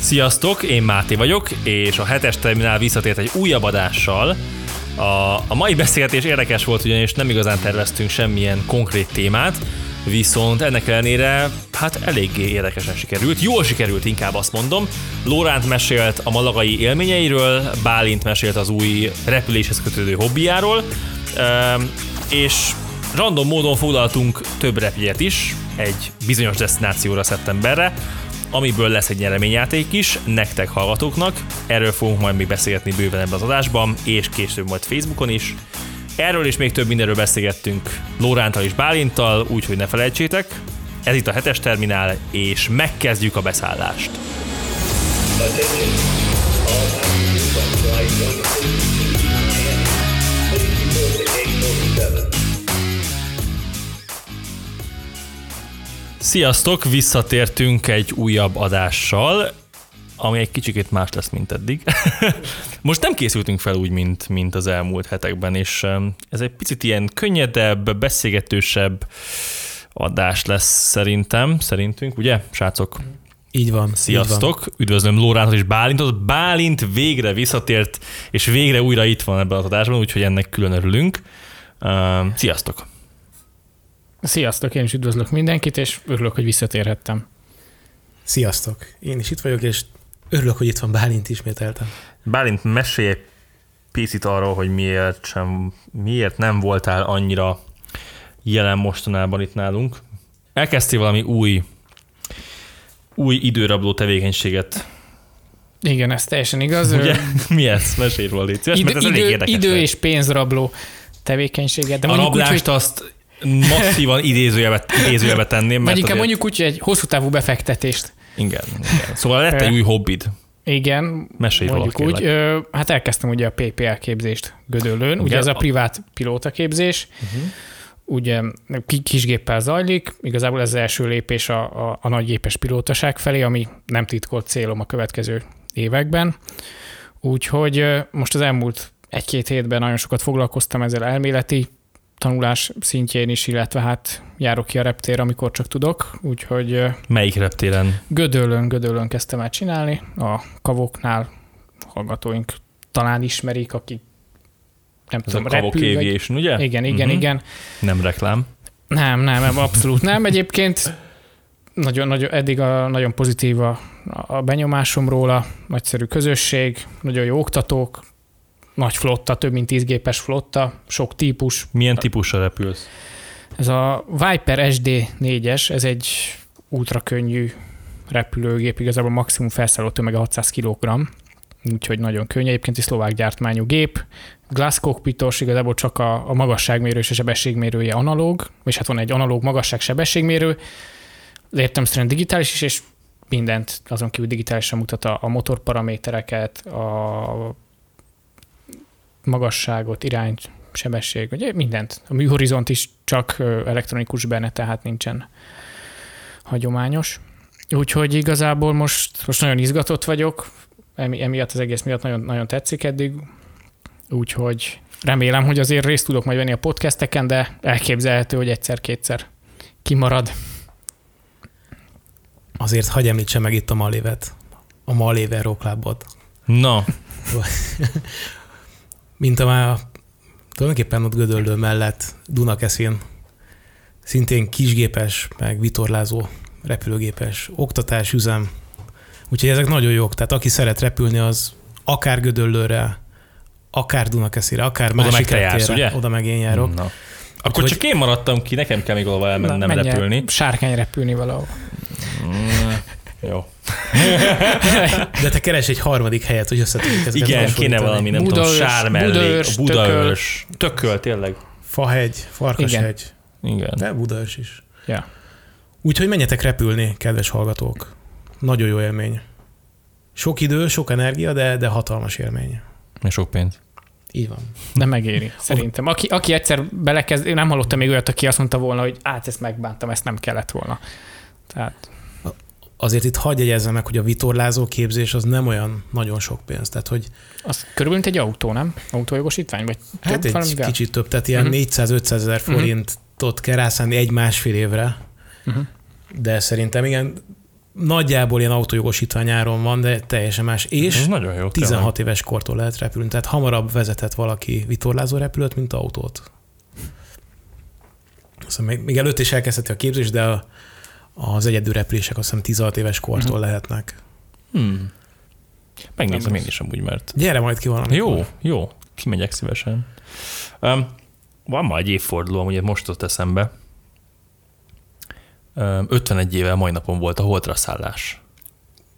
Sziasztok, én Máté vagyok, és a hetes terminál visszatért egy újabb adással. A, a mai beszélgetés érdekes volt, ugyanis nem igazán terveztünk semmilyen konkrét témát, viszont ennek ellenére hát eléggé érdekesen sikerült. Jól sikerült, inkább azt mondom. Lóránt mesélt a malagai élményeiről, Bálint mesélt az új repüléshez kötődő hobbiáról, és random módon foglaltunk több repjegyet is, egy bizonyos destinációra szeptemberre, amiből lesz egy nyereményjáték is, nektek hallgatóknak. Erről fogunk majd még beszélgetni bőven ebben az adásban, és később majd Facebookon is. Erről is még több mindenről beszélgettünk Lórántal és Bálinttal, úgyhogy ne felejtsétek. Ez itt a hetes terminál, és megkezdjük a beszállást. Attention. Sziasztok, visszatértünk egy újabb adással, ami egy kicsikét más lesz, mint eddig. Most nem készültünk fel úgy, mint, mint az elmúlt hetekben, és ez egy picit ilyen könnyedebb, beszélgetősebb adás lesz szerintem, szerintünk, ugye, srácok? Így van. Sziasztok, így van. üdvözlöm Lórántot és Bálintot. Bálint végre visszatért, és végre újra itt van ebben az adásban, úgyhogy ennek külön örülünk. Sziasztok! Sziasztok, én is üdvözlök mindenkit, és örülök, hogy visszatérhettem. Sziasztok, én is itt vagyok, és örülök, hogy itt van Bálint ismételtem. Bálint, mesélj picit arról, hogy miért, sem, miért nem voltál annyira jelen mostanában itt nálunk. Elkezdtél valami új, új időrabló tevékenységet igen, ez teljesen igaz. Ugye? Mi ez? Mesélj róla, légy szíves, idő, mert ez idő, elég idő és pénzrabló tevékenységet. De a rablást úgy, hogy... azt masszívan idézőjelbe, idézőjelbe tenném. Vagy inkább mondjuk úgy, hogy egy hosszú távú befektetést. Igen, igen. Szóval lett egy új hobbid. Igen, Mesélj mondjuk úgy. Ö, hát elkezdtem ugye a PPL képzést Gödöllőn, ugye, ugye ez a privát pilóta képzés. Uh-huh. Ugye kisgéppel zajlik, igazából ez az első lépés a, a, a nagygépes pilótaság felé, ami nem titkolt célom a következő években. Úgyhogy most az elmúlt egy-két hétben nagyon sokat foglalkoztam ezzel elméleti tanulás szintjén is, illetve hát járok ki a reptér, amikor csak tudok, úgyhogy... Melyik reptéren? Gödöllön, Gödöllön kezdtem el csinálni, a kavoknál hallgatóink talán ismerik, akik nem Ez tudom, a Kavok repül, Aviation, vagy... ugye? Igen, igen, uh-huh. igen. Nem reklám. Nem, nem, abszolút nem. Egyébként nagyon, nagyon, eddig a, nagyon pozitív a, a benyomásom róla, nagyszerű közösség, nagyon jó oktatók, nagy flotta, több mint 10 gépes flotta, sok típus. Milyen típusra repülsz? Ez a Viper SD4-es, ez egy ultra könnyű repülőgép, igazából maximum felszálló tömege 600 kg, úgyhogy nagyon könnyű. Egyébként egy szlovák gyártmányú gép, glass cockpitos, igazából csak a, a magasságmérő és a sebességmérője analóg, és hát van egy analóg magasság-sebességmérő, értem szerint digitális is, és mindent azon kívül digitálisan mutat a, a motorparamétereket, a magasságot, irányt, sebesség, ugye mindent. A műhorizont is csak elektronikus benne, tehát nincsen hagyományos. Úgyhogy igazából most, most nagyon izgatott vagyok, emi, emiatt az egész miatt nagyon, nagyon tetszik eddig, úgyhogy remélem, hogy azért részt tudok majd venni a podcasteken, de elképzelhető, hogy egyszer-kétszer kimarad. Azért hagyj említsem meg itt a Malévet, a Maléver Rocklábot. Na. mint a már tulajdonképpen ott Gödöllő mellett Dunakeszin szintén kisgépes, meg vitorlázó repülőgépes oktatás, üzem. Úgyhogy ezek nagyon jók. Tehát aki szeret repülni, az akár Gödöllőre, akár Dunakeszire, akár oda másik meg jársz, ugye? oda meg én járok. Na. Akkor Úgyhogy... csak én maradtam ki, nekem kell még valahol elmennem repülni. Sárkány repülni valahol. Mm. Jó. De te keres egy harmadik helyet, hogy összetudjuk ezeket. Igen, kéne valami, nem Budaörs, tudom, sármellé, Budaörs, Budaörs, tököl, tényleg. Fahegy, Farkashegy. Igen. Igen. De Budaörs is. Ja. Úgyhogy menjetek repülni, kedves hallgatók. Nagyon jó élmény. Sok idő, sok energia, de, de hatalmas élmény. És sok pénz. Így van. De megéri, szerintem. Aki, aki egyszer belekezd, én nem hallottam még olyat, aki azt mondta volna, hogy át ezt megbántam, ezt nem kellett volna. Tehát azért itt hagyj jegyezzem meg, hogy a vitorlázó képzés az nem olyan nagyon sok pénz. Tehát, hogy az körülbelül egy autó, nem? Autójogosítvány? Vagy hát több, egy kicsit több, tehát ilyen uh-huh. Mhm. 400-500 ezer forintot uh-huh. kell rászállni egy másfél évre. Uh-huh. De szerintem igen, nagyjából ilyen autójogosítványáron van, de teljesen más. És Ez nagyon jó. 16 tényleg. éves kortól lehet repülni, tehát hamarabb vezetett valaki vitorlázó repülőt, mint autót. Szóval még, még előtt is elkezdheti a képzés, de a, az egyedül repülések azt hiszem 16 éves kortól Mhm. lehetnek. Hmm. Megnézem én is amúgy, mert Gyere majd ki valamikor. Jó, jó, kimegyek szívesen. Um, van ma egy évforduló, ugye most ott eszembe. Um, 51 éve mai napon volt a holdra szállás.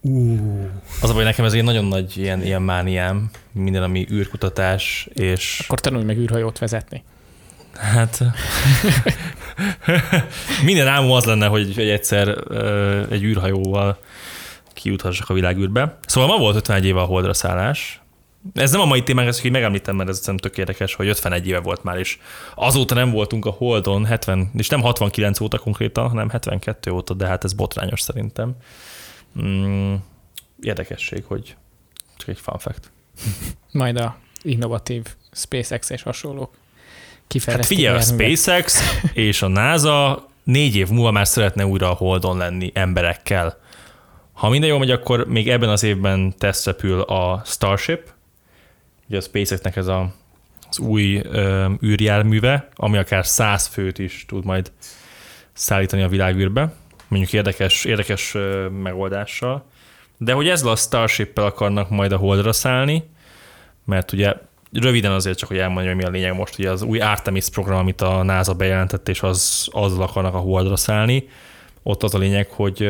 Uh, Az a baj, nekem ez egy nagyon nagy ilyen, ilyen mániám, minden, ami űrkutatás, és Akkor tanulj meg űrhajót vezetni. Hát minden álmom az lenne, hogy, hogy egyszer egy űrhajóval kijuthassak a világűrbe. Szóval ma volt 51 éve a holdra szállás. Ez nem a mai témánk, ezt így megemlítem, mert ez szerintem tök érdekes, hogy 51 éve volt már, és azóta nem voltunk a Holdon, 70, és nem 69 óta konkrétan, hanem 72 óta, de hát ez botrányos szerintem. Mm, érdekesség, hogy csak egy fun fact. Majd a innovatív SpaceX és hasonlók Hát kifejlesztik. figyelj, a. SpaceX és a NASA négy év múlva már szeretne újra a Holdon lenni emberekkel. Ha minden jól megy, akkor még ebben az évben tesztrepül a Starship, ugye a SpaceX-nek ez a, az új ö, űrjárműve, ami akár 100 főt is tud majd szállítani a világűrbe. Mondjuk érdekes, érdekes ö, megoldással. De hogy ezzel a Starship-pel akarnak majd a Holdra szállni, mert ugye röviden azért csak, hogy elmondjam, hogy mi a lényeg most, ugye az új Artemis program, amit a NASA bejelentett, és az, azzal akarnak a Holdra szállni. Ott az a lényeg, hogy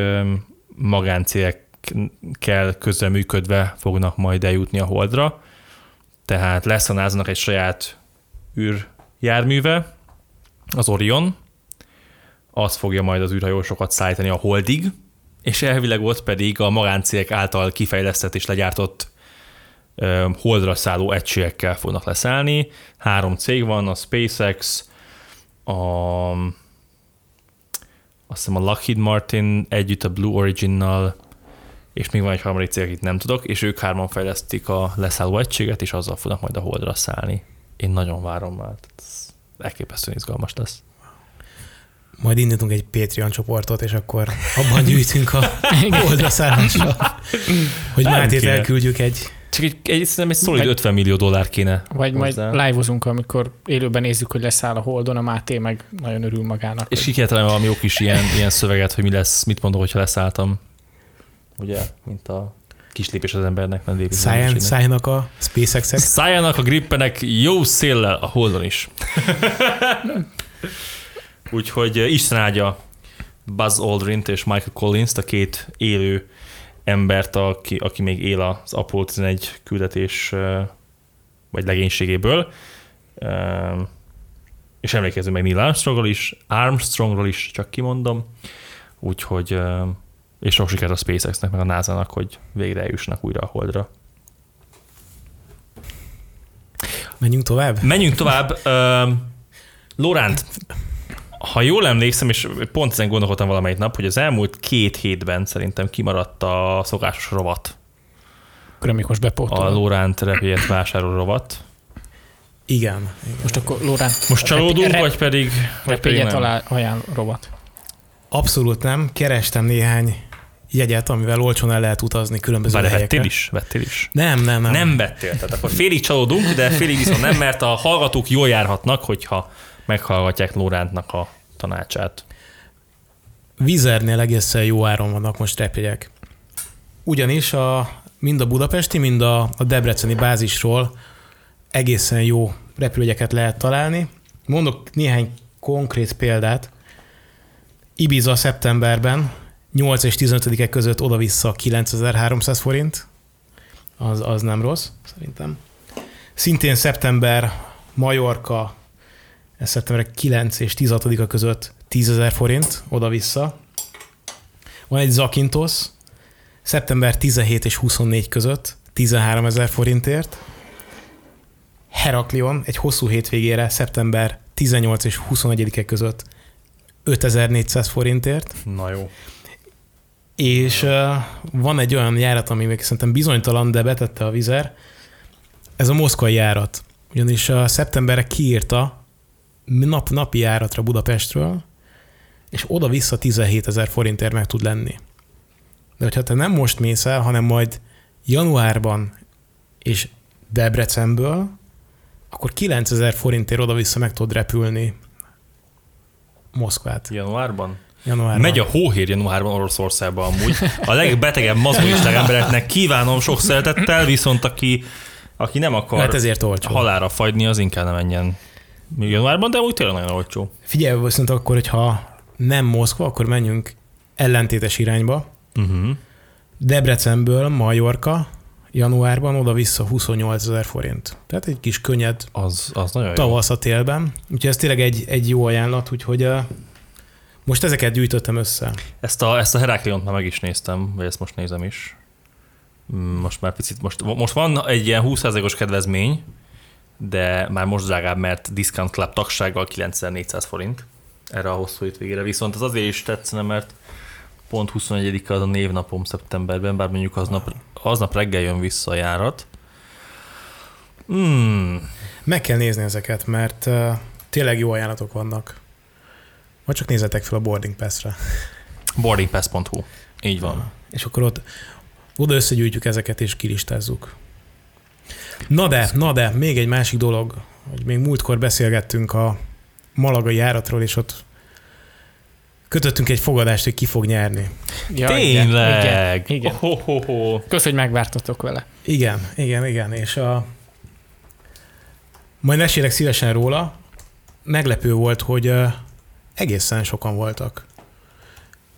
magáncégekkel közreműködve fognak majd eljutni a Holdra. Tehát lesz a NASA-nak egy saját űrjárműve, az Orion, az fogja majd az űrhajósokat szállítani a Holdig, és elvileg ott pedig a magáncégek által kifejlesztett és legyártott holdra szálló egységekkel fognak leszállni. Három cég van, a SpaceX, a, azt hiszem a Lockheed Martin együtt a Blue Origin-nal, és még van egy harmadik cég, akit nem tudok, és ők hárman fejlesztik a leszálló egységet, és azzal fognak majd a holdra szállni. Én nagyon várom már. Ez elképesztően izgalmas lesz. majd indítunk egy Patreon csoportot, és akkor abban gyűjtünk a oldra szállásra, hogy Mátét elküldjük egy Csak egy, egy, szerintem egy szolid Vagy- 50 millió dollár kéne. Vagy majd hozzá. live-ozunk, amikor élőben nézzük, hogy leszáll a Holdon, a Máté meg nagyon örül magának. És hogy- ki kell találni valami jó kis ilyen, ilyen szöveget, hogy mi lesz, mit mondok, hogyha leszálltam. Ugye, mint a kis lépés az embernek, nem lépés szálljanak a SpaceX-ek. Szálljanak a grippenek jó széllel a holdon is. Úgyhogy eh, Isten áldja Buzz Aldrint és Michael Collins, a két élő embert, aki, aki még él az Apollo 11 küldetés vagy legénységéből. És emlékezzünk meg Neil Armstrongról is, Armstrongról is, csak kimondom. Úgyhogy, és sok sikert a SpaceX-nek, meg a NASA-nak, hogy végre eljussanak újra a Holdra. Menjünk tovább? Menjünk tovább. Uh, Lóránt, ha jól emlékszem, és pont ezen gondolkodtam valamelyik nap, hogy az elmúlt két hétben szerintem kimaradt a szokásos rovat. Akkor amikor A. Lóránt repélyet vásárol rovat. Igen. igen. Most akkor Lórán, Most csalódunk, Rep- vagy pedig... vagy pedig pégyet nem? alá ajánl rovat. Abszolút nem. Kerestem néhány jegyet, amivel olcsón el lehet utazni különböző Várj, helyekre. vettél is? Vettél is? Nem, nem, nem. Nem vettél. Tehát akkor félig csalódunk, de félig viszont nem, mert a hallgatók jól járhatnak, hogyha meghallgatják Lórántnak a tanácsát. Vizernél egészen jó áron vannak most repjegyek. Ugyanis a, mind a budapesti, mind a, a debreceni bázisról egészen jó repülőjegyeket lehet találni. Mondok néhány konkrét példát. Ibiza szeptemberben 8 és 15 között oda-vissza 9300 forint. Az, az nem rossz, szerintem. Szintén szeptember Majorka, ez szeptember 9 és 16 között 10 ezer forint oda-vissza. Van egy Zakynthos, szeptember 17 és 24 között 13 ezer forintért. Heraklion egy hosszú hétvégére szeptember 18 és 21 között 5400 forintért. Na jó. És uh, van egy olyan járat, ami még szerintem bizonytalan, de betette a vizer. Ez a moszkvai járat. Ugyanis a szeptemberre kiírta nap, napi járatra Budapestről, és oda-vissza 17 ezer forintért meg tud lenni. De hogyha te nem most mész el, hanem majd januárban és Debrecenből, akkor 9000 forintért oda-vissza meg tudod repülni Moszkvát. Januárban? Januárban. Megy a hóhér januárban Oroszországban amúgy. A legbetegebb mazmonisták embereknek kívánom sok szeretettel, viszont aki, aki nem akar Hát ezért olcsó. halára fagyni, az inkább nem menjen januárban, de úgy tényleg nagyon olcsó. Figyelj, viszont akkor, hogyha nem Moszkva, akkor menjünk ellentétes irányba. Uh-huh. Debrecenből Majorka januárban oda-vissza 28 ezer forint. Tehát egy kis könnyed Az, az nagyon tavasz a télben. Úgyhogy ez tényleg egy, egy jó ajánlat, úgyhogy uh, most ezeket gyűjtöttem össze. Ezt a, ezt a Herakliont már meg is néztem, vagy ezt most nézem is. Mm, Most már picit, most, most van egy ilyen 20%-os kedvezmény, de már most drágább, mert Discount Club tagsággal 9400 forint erre a hosszú hétvégére. Viszont az azért is tetszene, mert pont 21 az a névnapom szeptemberben, bár mondjuk aznap, aznap reggel jön vissza a járat. Hmm. Meg kell nézni ezeket, mert uh, tényleg jó ajánlatok vannak. Vagy csak nézzetek fel a Boarding Pass-re. Boardingpass.hu. Így van. És akkor ott oda összegyűjtjük ezeket, és kilistázzuk. Na de, na de, még egy másik dolog, hogy még múltkor beszélgettünk a malagai járatról, és ott kötöttünk egy fogadást, hogy ki fog nyerni. Ja, Tényleg! Igen, igen. Oh, oh, oh. Kösz, hogy megvártatok vele. Igen, igen, igen, és a... Majd mesélek szívesen róla. Meglepő volt, hogy egészen sokan voltak.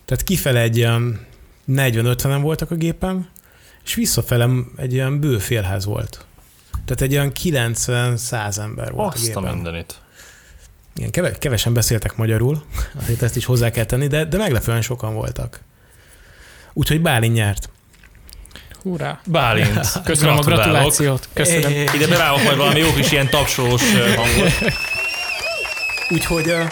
Tehát kifele egy ilyen 40-50-en voltak a gépen, és visszafelem egy ilyen bő félház volt. Tehát egy olyan 90-100 ember volt Azt a a mindenit. Igen, keve- kevesen beszéltek magyarul, azért ezt is hozzá kell tenni, de, de meglepően sokan voltak. Úgyhogy Bálint nyert. Hurrá. Bálint. Köszönöm a gratulációt. Köszönöm. Ide bevágok majd valami jó kis ilyen tapsolós hangot. Úgyhogy uh,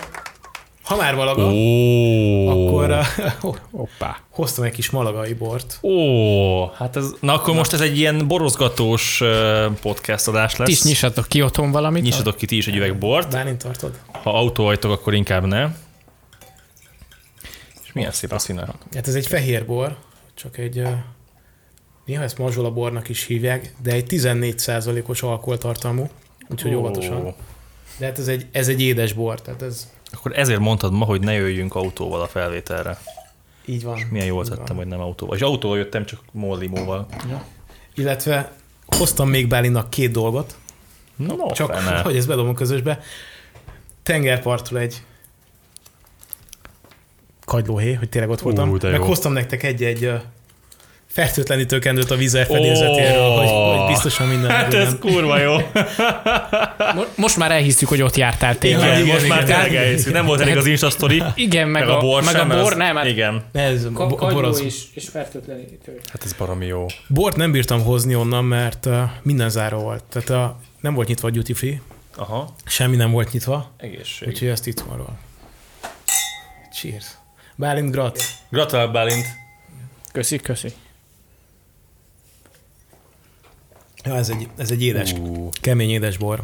ha már valaga, Ó. akkor uh, Hoppá. hoztam egy kis malagai bort. Ó, hát ez, na akkor most ez egy ilyen borozgatós ö, podcast adás lesz. Ti is nyissatok ki otthon valamit. Nyissatok ki ti is egy üveg bort. Bálint tartod? Ha autó vagytok, akkor inkább ne. És milyen szép a színe. Hát ez egy fehér bor, csak egy, uh, néha ezt mazsola bornak is hívják, de egy 14%-os alkoholtartalmú, úgyhogy Ó. óvatosan. De hát ez egy, ez egy édes bor, tehát ez Akkor ezért mondtad ma, hogy ne jöjjünk autóval a felvételre. így van. Milyen jól tettem, van. hogy nem autóval. És autóval jöttem, csak mollimóval. Illetve hoztam még Bálinnak két dolgot, No, csak fene. hogy ezt bedobom közösbe. Tengerpartról egy kagylóhé, hogy tényleg ott voltam. Ú, Meg jó. hoztam nektek egy-egy fertőtlenítő kendőt a vízer fedélzetéről, Ó. hogy, hogy biztosan minden Hát ez megvan. kurva jó. Mo- Most már elhiszük, hogy ott jártál Igen, tényleg. igen, most már igen. tényleg elhiszük. Nem volt elég az Insta story, Igen, meg, meg a bor meg sem, a bor, az- nem, hát Igen. Ez ka- bo- kagyló boroz. és, és fertőtlenítő. Hát ez baromi jó. Bort nem bírtam hozni onnan, mert minden záró volt. Tehát a, nem volt nyitva a duty free, Aha, semmi nem volt nyitva, egészség. úgyhogy ezt itt van róla. Cheers. Bálint grat. Gratulál Bálint. Köszi, köszi. Ja, ez egy, ez egy édes, Ú, kemény édes bor.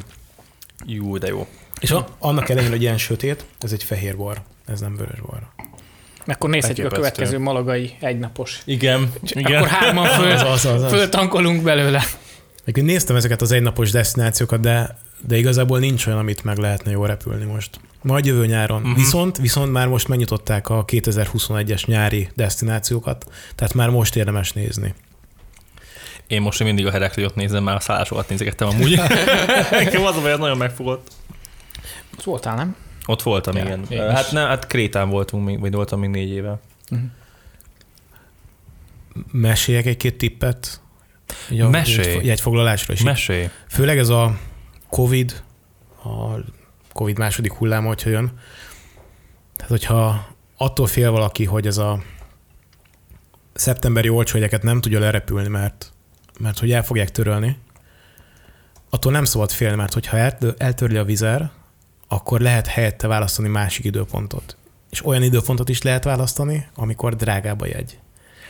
jó, de jó. És a, annak ellenére, hogy ilyen sötét, ez egy fehér bor, ez nem vörös bor. Akkor nézhetjük a következő malagai egynapos. Igen, igen. Akkor hárman föl, Az, az, az, az. föltankolunk belőle. Egyébként néztem ezeket az egynapos destinációkat, de, de igazából nincs olyan, amit meg lehetne jól repülni most. Majd jövő nyáron. Uh-huh. Viszont, viszont már most megnyitották a 2021-es nyári destinációkat, tehát már most érdemes nézni. Én most mindig a Herakliot nézem, már a szállásokat nézegettem amúgy. Nekem az a baj, nagyon megfogott. Ott voltál, nem? Ott voltam, Ja, igen. én Hát, is. ne, hát Krétán voltunk, még, vagy voltam még négy éve. Meséljek egy-két tippet? Így a Mesélj. jegy- Jegyfoglalásra is. Mesélj. Főleg ez a Covid, a Covid második hullám, hogyha jön. Tehát, hogyha attól fél valaki, hogy ez a szeptemberi olcsó nem tudja lerepülni, mert, mert hogy el fogják törölni, attól nem szabad félni, mert hogyha el- eltörli a vizer, akkor lehet helyette választani másik időpontot. És olyan időpontot is lehet választani, amikor drágább a jegy.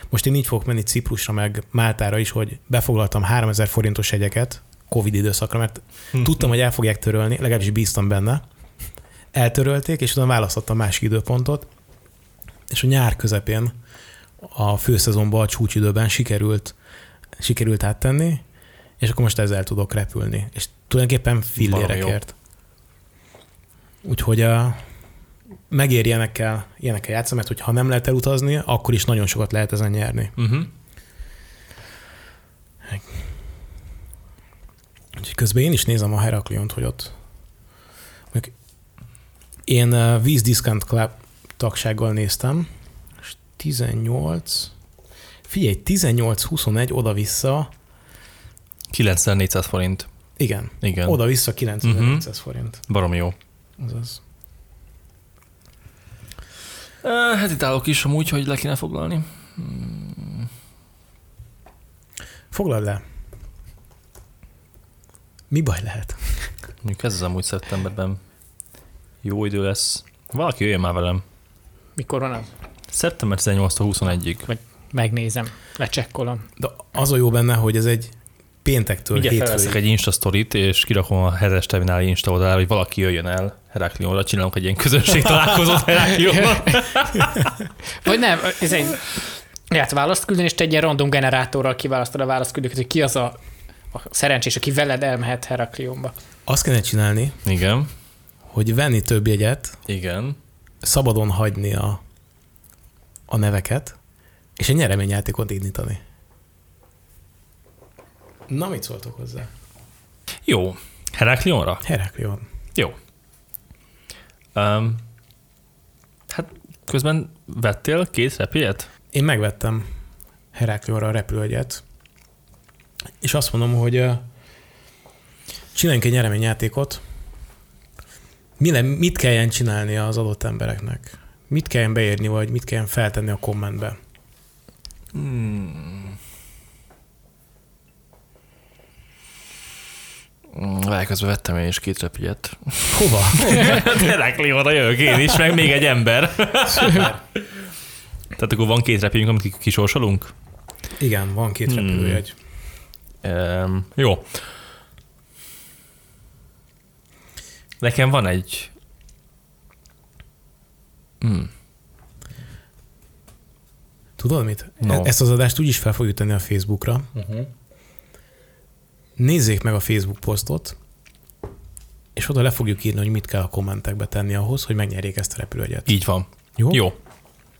Most én így fogok menni Ciprusra, meg Máltára is, hogy befoglaltam 3000 forintos jegyeket Covid időszakra, mert tudtam, hogy el fogják törölni, legalábbis bíztam benne. Eltörölték, és utána választottam másik időpontot, és a nyár közepén a főszezonban a csúcsidőben sikerült, sikerült áttenni, és akkor most ezzel tudok repülni. És tulajdonképpen fillérekért. Úgyhogy a, megér ilyenekkel, ilyenekkel játszani, mert hogyha nem lehet elutazni, akkor is nagyon sokat lehet ezen nyerni. Uh-huh. Úgyhogy közben én is nézem a Herakliont, hogy ott mondjuk én uh, Víz Discount Club tagsággal néztem, és 18, figyelj, 18-21 oda-vissza, 9400 forint. igen, Igen. oda-vissza 9400 uh-huh. forint. Barom jó. Azaz. Uh, hát itt állok is amúgy, hogy le kéne foglalni. Foglald le. Mi baj lehet? Mondjuk ez az amúgy szeptemberben. Jó idő lesz. Valaki jöjjön már velem. Mikor van az? Szeptember 18-21-ig. Megnézem, lecsekkolom. De az a jó benne, hogy ez egy péntektől felveszek hétfőig. egy Insta sztorit, és kirakom a hetes terminál Insta oldalára, hogy valaki jöjjön el Heraklionra, csinálunk egy ilyen közönség találkozót Heraklionra. Vagy nem, ez egy lehet választ küldeni, és te egy ilyen random generátorral kiválasztod a választküldőket, hogy ki az a, a szerencsés, aki veled elmehet Heraklionba. Azt kellene csinálni, Igen, hogy venni több jegyet, igen. szabadon hagyni a, a neveket, és egy nyereményjátékot indítani. Na, mit szóltok hozzá? Jó. Heraklionra? Heraklion. Jó. Um, hát közben vettél két repélyet? Én megvettem Heraklionra a repülőgyet, és azt mondom, hogy ö, csináljunk egy nyereményjátékot. Mi le, mit kelljen csinálni az adott embereknek? Mit kelljen beírni, vagy mit kelljen feltenni a kommentbe? Hmm. Várj, közben vettem én is két repügyet. Hova? Heraklionra jövök én is, meg még egy ember. Tehát akkor van két repügyünk, amit kisorsolunk? Igen, van két Hmm. repülőjegy. Um, jó. Nekem van egy... Hmm. Tudod mit? No. No. Ezt az adást úgy is fel fogjuk tenni a Facebookra. Uh-huh. Nézzék meg a Facebook posztot, és oda le fogjuk írni, hogy mit kell a kommentekbe tenni ahhoz, hogy megnyerjék ezt a repülőgyet. Így van. Jó? Jó.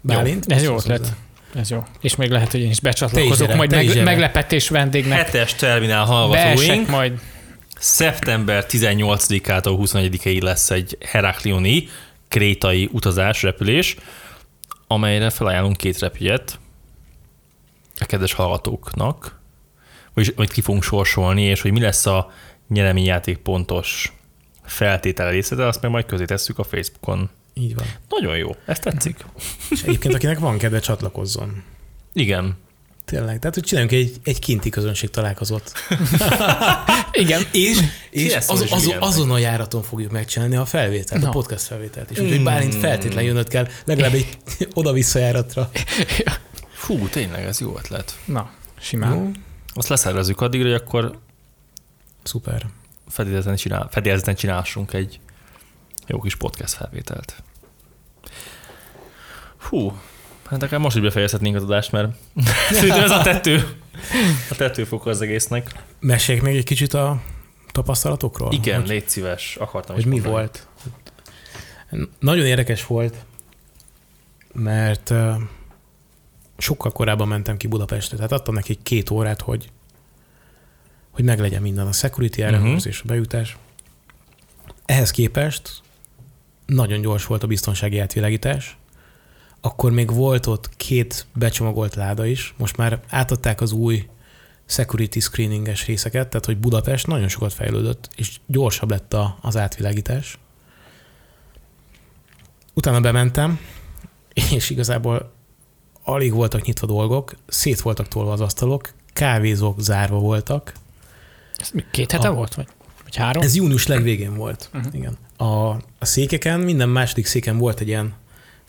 Bálint? Ez jó Mit szólsz ötlet. Ez jó. És még lehet, hogy én is becsatlakozok, gyere, majd meg, gyere. meglepetés vendégnek. Hetes terminál hallgatóink. majd. Szeptember 18-ától 21-ig lesz egy Heraklioni krétai utazás, repülés, amelyre felajánlunk két repügyet a kedves hallgatóknak, vagyis majd ki fogunk sorsolni, és hogy mi lesz a nyereményjáték pontos feltétele részlete, azt meg majd közé tesszük a Facebookon. Így van. Nagyon jó, ez tetszik. És egyébként, akinek van kedve, csatlakozzon. Igen. Tényleg. Tehát, hogy csináljunk egy, egy kinti közönség találkozót. Igen. És, és az, az is azon a járaton fogjuk megcsinálni a felvételt, Na. a podcast felvételt. És úgyhogy Bálint feltétlenül jönnöd kell legalább egy oda-vissza járatra. Fú, tényleg ez jó ötlet. Na, simán. Jó? Azt leszervezzük addigra, hogy akkor Szuper. fedélzeten, csinál, fedélzeten csinálhassunk egy jó kis podcast felvételt. Hú, hát akár most is befejezhetnénk az adást, mert szerintem ez a tető. A tetőfoka az egésznek. Meséljek még egy kicsit a tapasztalatokról? Igen, Hogy, légy szíves, akartam hogy mi mondani. volt. Nagyon érdekes volt, mert sokkal korábban mentem ki Budapestre, tehát adtam neki két órát, hogy, hogy meglegyen minden a security ellenőrzés, a bejutás. Ehhez képest nagyon gyors volt a biztonsági átvilágítás. Akkor még volt ott két becsomagolt láda is, most már átadták az új security screeninges részeket, tehát hogy Budapest nagyon sokat fejlődött, és gyorsabb lett a, az átvilágítás. Utána bementem, és igazából alig voltak nyitva dolgok, szét voltak tolva az asztalok, kávézók zárva voltak. Ez mi két hete A- volt? Vagy, vagy három? Ez június legvégén volt. Mhm. Igen. A, a székeken, minden második széken volt egy ilyen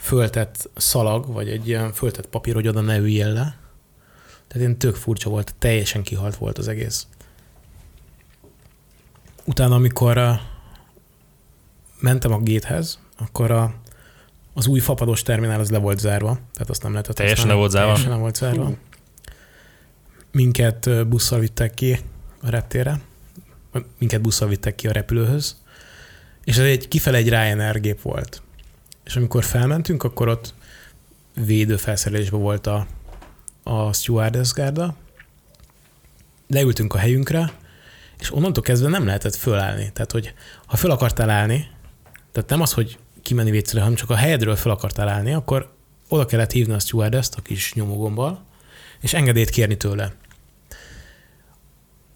föltett szalag, vagy egy ilyen föltett papír, hogy oda ne üljél le. Tehát ilyen tök furcsa volt, teljesen kihalt volt az egész. Utána, amikor mentem a géthez, akkor a, az új fapados terminál az le volt zárva, tehát azt nem lehetett Teljesen le volt zárva? Teljesen le volt zárva. Minket busszal vittek ki a reptére, minket busszal vittek ki a repülőhöz, és ez egy kifele egy Ryanair gép volt. És amikor felmentünk, akkor ott védőfelszerelésben volt a, a stewardess gárda, leültünk a helyünkre, és onnantól kezdve nem lehetett fölállni. Tehát, hogy ha föl akartál állni, tehát nem az, hogy kimenni vécére, hanem csak a helyedről fel akartál állni, akkor oda kellett hívni a stewardess a kis nyomógombbal, és engedélyt kérni tőle.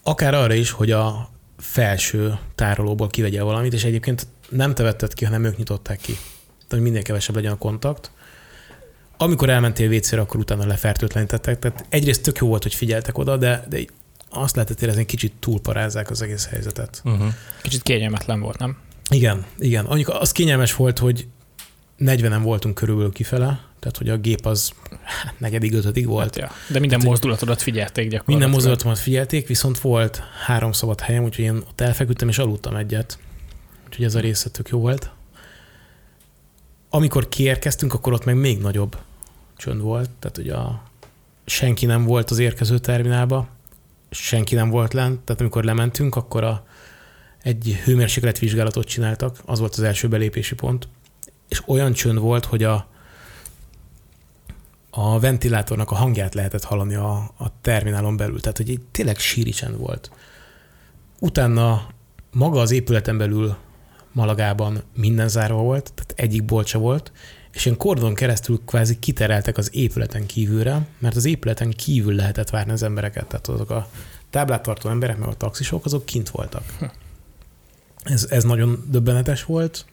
Akár arra is, hogy a felső tárolóból kivegye valamit, és egyébként nem te vetted ki, hanem ők nyitották ki. Hogy minél kevesebb legyen a kontakt. Amikor elmentél vécére, akkor utána lefertőtlenítettek. Tehát egyrészt tök jó volt, hogy figyeltek oda, de, de azt lehetett érezni, kicsit túlparázzák az egész helyzetet. Uh-huh. Kicsit kényelmetlen volt, nem? Igen, igen. Anyuk, az kényelmes volt, hogy 40-en voltunk körülbelül kifele, tehát hogy a gép az hát, negyedik, ötödik volt. Hát, ja. De minden tehát, mozdulatodat figyelték gyakorlatilag. Minden mozdulatomat figyelték, viszont volt három szabad helyem, úgyhogy én ott elfeküdtem és aludtam egyet. Úgyhogy ez a része tök jó volt. Amikor kiérkeztünk, akkor ott meg még nagyobb csönd volt, tehát hogy a senki nem volt az érkező terminálba, senki nem volt lent, tehát amikor lementünk, akkor a, egy hőmérsékletvizsgálatot csináltak, az volt az első belépési pont, és olyan csönd volt, hogy a, a ventilátornak a hangját lehetett hallani a, a terminálon belül, tehát hogy egy tényleg síri csend volt. Utána maga az épületen belül Malagában minden zárva volt, tehát egyik bolcsa volt, és ilyen kordon keresztül kvázi kitereltek az épületen kívülre, mert az épületen kívül lehetett várni az embereket, tehát azok a táblát tartó emberek, meg a taxisok, azok kint voltak. Hm. Ez, ez nagyon döbbenetes volt.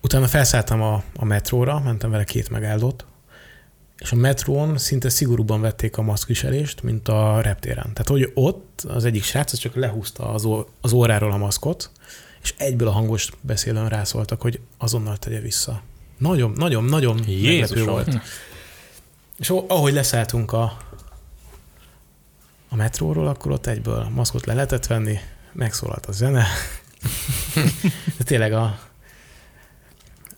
Utána felszálltam a, a metróra, mentem vele két megállót, és a metrón szinte szigorúban vették a maszkviselést, mint a reptéren. Tehát, hogy ott az egyik srác csak lehúzta az, ó, az óráról a maszkot, és egyből a hangos beszélőn rászóltak, hogy azonnal tegye vissza. Nagyon, nagyon, nagyon meglepő volt. És ahogy leszálltunk a, a metróról, akkor ott egyből maszkot le lehetett venni, megszólalt a zene. De tényleg a,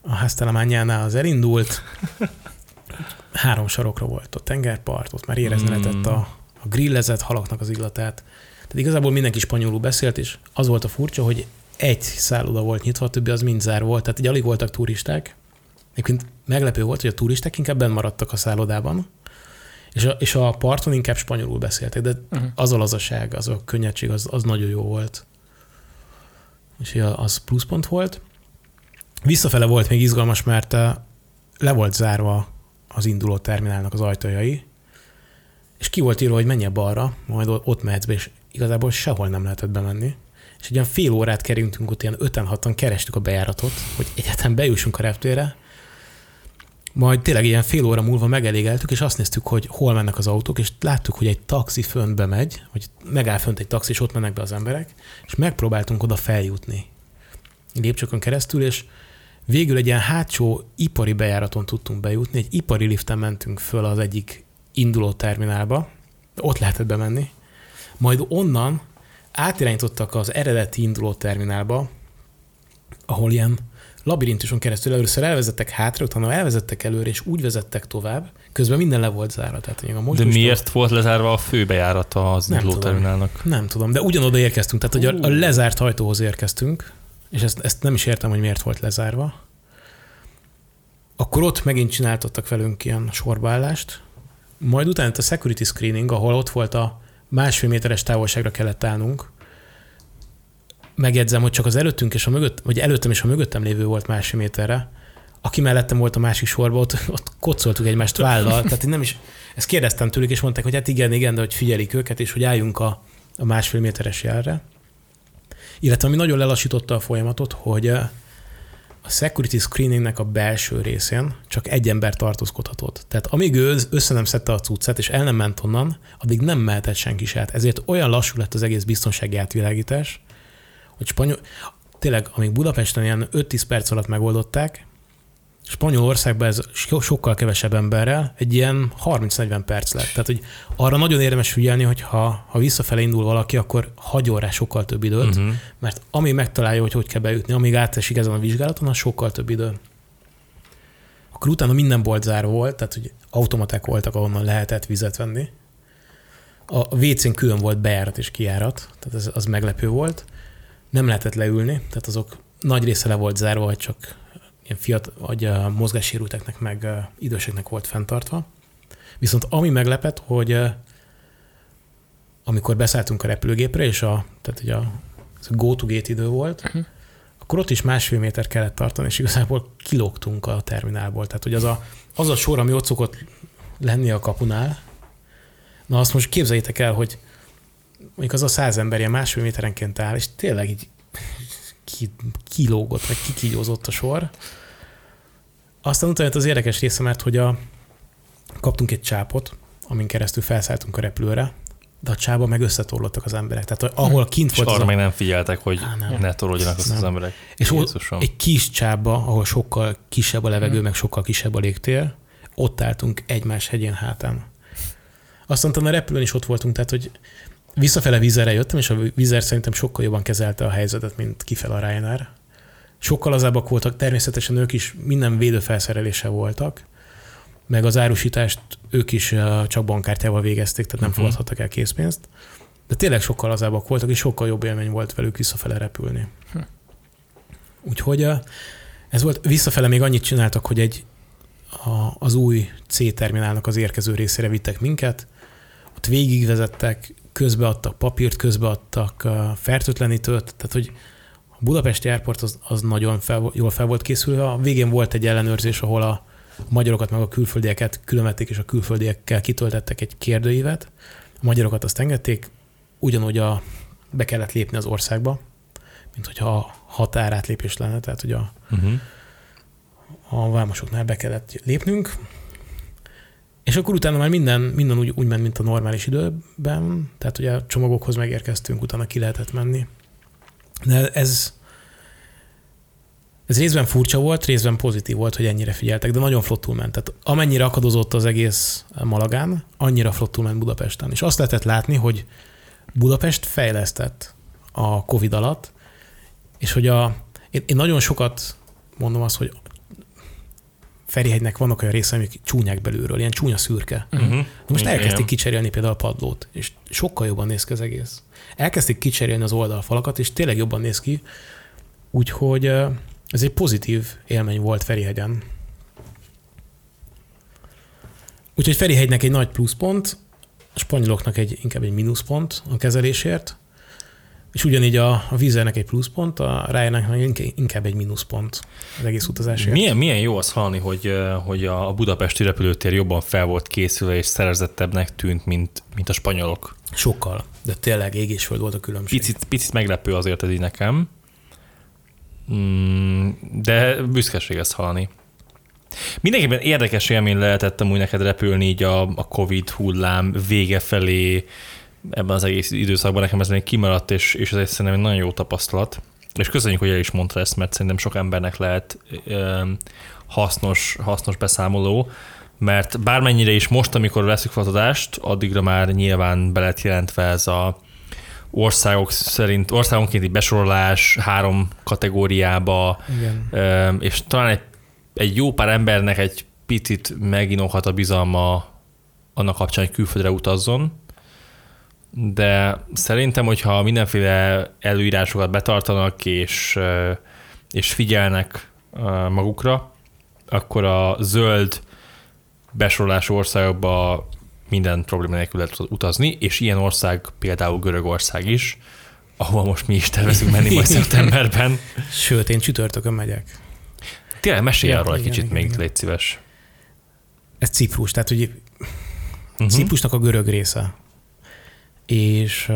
a háztelemányánál az elindult, három sarokra volt a tengerpart, ott már érezni mm. lehetett a, a grillezett halaknak az illatát. Tehát igazából mindenki spanyolul beszélt, és az volt a furcsa, hogy egy szálloda volt nyitva, a többi az mind zár volt, tehát így alig voltak turisták. Egyébként meglepő volt, hogy a turisták inkább benn maradtak a szállodában, és a, és a parton inkább spanyolul beszéltek, de uh-huh. az a lazaság, az a könnyedség, az, az nagyon jó volt. És az pluszpont volt. Visszafele volt még izgalmas, mert eh, le volt zárva az induló terminálnak az ajtajai, és ki volt írva, hogy menj balra, majd ott mehetsz be, és igazából sehol nem lehetett bemenni. És egy olyan fél órát kerültünk ott, ilyen öten hatan kerestük a bejáratot, hogy egyáltalán bejussunk a reptére, majd tényleg ilyen fél óra múlva megelégeltük, és azt néztük, hogy hol mennek az autók, és láttuk, hogy egy taxi fönt bemegy, hogy megáll fönt egy taxi, és ott mennek be az emberek, és megpróbáltunk oda feljutni. Lépcsőkön keresztül, és végül egy ilyen hátsó ipari bejáraton tudtunk bejutni, egy ipari liften mentünk föl az egyik induló terminálba, ott lehetett bemenni, majd onnan átirányítottak az eredeti induló terminálba, ahol ilyen labirintuson keresztül először elvezettek hátra, utána elvezettek előre, és úgy vezettek tovább, közben minden le volt zárva. Tehát, a most de miért volt lezárva a főbejárata az terminálnak? Nem tudom, de ugyanoda érkeztünk, tehát hogy a, a lezárt ajtóhoz érkeztünk, és ezt, ezt nem is értem, hogy miért volt lezárva. Akkor ott megint csináltattak velünk ilyen sorbaállást, majd utána a security screening, ahol ott volt a másfél méteres távolságra kellett állnunk, megjegyzem, hogy csak az előttünk és a mögött, vagy előttem és a mögöttem lévő volt másfél méterre, aki mellettem volt a másik sorban, ott, ott kocoltuk egymást vállal, tehát én nem is, ezt kérdeztem tőlük, és mondták, hogy hát igen, igen, de hogy figyelik őket, és hogy álljunk a, a másfél méteres jelre. Illetve ami nagyon lelassította a folyamatot, hogy a security screeningnek a belső részén csak egy ember tartózkodhatott. Tehát amíg ő össze nem szedte a cuccát, és el nem ment onnan, addig nem mehetett senki se át. Ezért olyan lassú lett az egész biztonsági átvilágítás, hogy spanyol, tényleg, amíg Budapesten ilyen 5-10 perc alatt megoldották, Spanyolországban ez sokkal kevesebb emberrel, egy ilyen 30-40 perc lett. Tehát, hogy arra nagyon érdemes figyelni, hogy ha, ha visszafele indul valaki, akkor hagyjon rá sokkal több időt, uh-huh. mert ami megtalálja, hogy hogy kell bejutni, amíg átesik ezen a vizsgálaton, az sokkal több idő. akkor utána minden bolt zárva volt, tehát hogy automaták voltak, ahonnan lehetett vizet venni. A WC-n külön volt bejárat és kijárat, tehát ez, az meglepő volt. Nem lehetett leülni, tehát azok nagy része le volt zárva, vagy csak ilyen fiat, vagy a mozgássérülteknek, meg időseknek volt fenntartva. Viszont ami meglepett, hogy amikor beszálltunk a repülőgépre, és a, tehát ugye a, a go-to-gate idő volt, uh-huh. akkor ott is másfél méter kellett tartani, és igazából kilógtunk a terminálból. Tehát, hogy az a, az a sor, ami ott szokott lenni a kapunál, na azt most képzeljétek el, hogy mondjuk az a száz ember ilyen másfél méterenként áll, és tényleg így ki, kilógott, vagy kikígyózott a sor. Aztán utána az érdekes része, mert hogy a, kaptunk egy csápot, amin keresztül felszálltunk a repülőre, de a csába meg összetorlottak az emberek. Tehát ahol kint és volt... arra az meg nem figyeltek, hogy Á, nem. ne toroljanak az, az emberek. És ott egy kis csába, ahol sokkal kisebb a levegő, hmm. meg sokkal kisebb a légtér, ott álltunk egymás hegyén hátán. Aztán a repülőn is ott voltunk, tehát hogy visszafele vízerre jöttem, és a vízer szerintem sokkal jobban kezelte a helyzetet, mint kifel a Ryanair. Sokkal lazábbak voltak, természetesen ők is minden védőfelszereléssel voltak, meg az árusítást ők is csak bankkártyával végezték, tehát nem uh-huh. fogadhattak el készpénzt. De tényleg sokkal lazábbak voltak, és sokkal jobb élmény volt velük visszafele repülni. Hm. Úgyhogy ez volt, visszafele még annyit csináltak, hogy egy a, az új C-terminálnak az érkező részére vittek minket, ott végigvezettek, közbeadtak papírt, közbeadtak fertőtlenítőt, tehát hogy a Budapesti Airport az, az nagyon fel, jól fel volt készülve. A végén volt egy ellenőrzés, ahol a magyarokat meg a külföldieket különvették, és a külföldiekkel kitöltettek egy kérdőívet. A magyarokat azt engedték, ugyanúgy a, be kellett lépni az országba, mint hogyha határátlépés lenne, tehát hogy a, uh-huh. a vámosoknál be kellett lépnünk, és akkor utána már minden, minden úgy, úgy ment, mint a normális időben, tehát ugye a csomagokhoz megérkeztünk, utána ki lehetett menni. De ez, ez részben furcsa volt, részben pozitív volt, hogy ennyire figyeltek, de nagyon flottul ment. Tehát amennyire akadozott az egész Malagán, annyira flottul ment Budapesten. És azt lehetett látni, hogy Budapest fejlesztett a Covid alatt, és hogy a, én, én nagyon sokat mondom azt, hogy Ferihegynek vannak olyan részei, amik csúnyák belülről, ilyen csúnya szürke. Uh-huh. De most elkezdték kicserélni például a padlót, és sokkal jobban néz ki az egész. Elkezdték kicserélni az oldalfalakat, és tényleg jobban néz ki. Úgyhogy ez egy pozitív élmény volt Ferihegyen. Úgyhogy Ferihegynek egy nagy pluszpont, a spanyoloknak egy, inkább egy mínuszpont a kezelésért, és ugyanígy a, a egy pluszpont, a Ryanairnek inkább egy mínuszpont az egész utazásért. Milyen, milyen jó az hallani, hogy, hogy a budapesti repülőtér jobban fel volt készülve és szerezettebbnek tűnt, mint, mint a spanyolok. Sokkal, de tényleg ég és föld volt a különbség. Picit, picit meglepő azért ez így nekem. Mm, de büszkeség ezt hallani. Mindenképpen érdekes élmény lehetett amúgy neked repülni így a, a Covid hullám vége felé, ebben az egész időszakban nekem ez még kimaradt, és, és ez egy szerintem egy nagyon jó tapasztalat. És köszönjük, hogy el is mondta ezt, mert szerintem sok embernek lehet ö, hasznos, hasznos beszámoló, mert bármennyire is most, amikor veszük fotodást, addigra már nyilván be lett jelentve ez a országok szerint, országonkénti besorolás három kategóriába, Igen. és talán egy, egy jó pár embernek egy picit meginóhat a bizalma annak kapcsán, hogy külföldre utazzon, de szerintem, hogyha mindenféle előírásokat betartanak és, és figyelnek magukra, akkor a zöld besorolású országokba minden probléma nélkül lehet utazni, és ilyen ország például Görögország is, ahol most mi is tervezünk menni majd szeptemberben. Sőt, én csütörtökön megyek. Tényleg mesélj ja, arról egy kicsit igen, még, igen. légy szíves. Ez Ciprus, tehát hogy uh-huh. Ciprusnak a görög része. És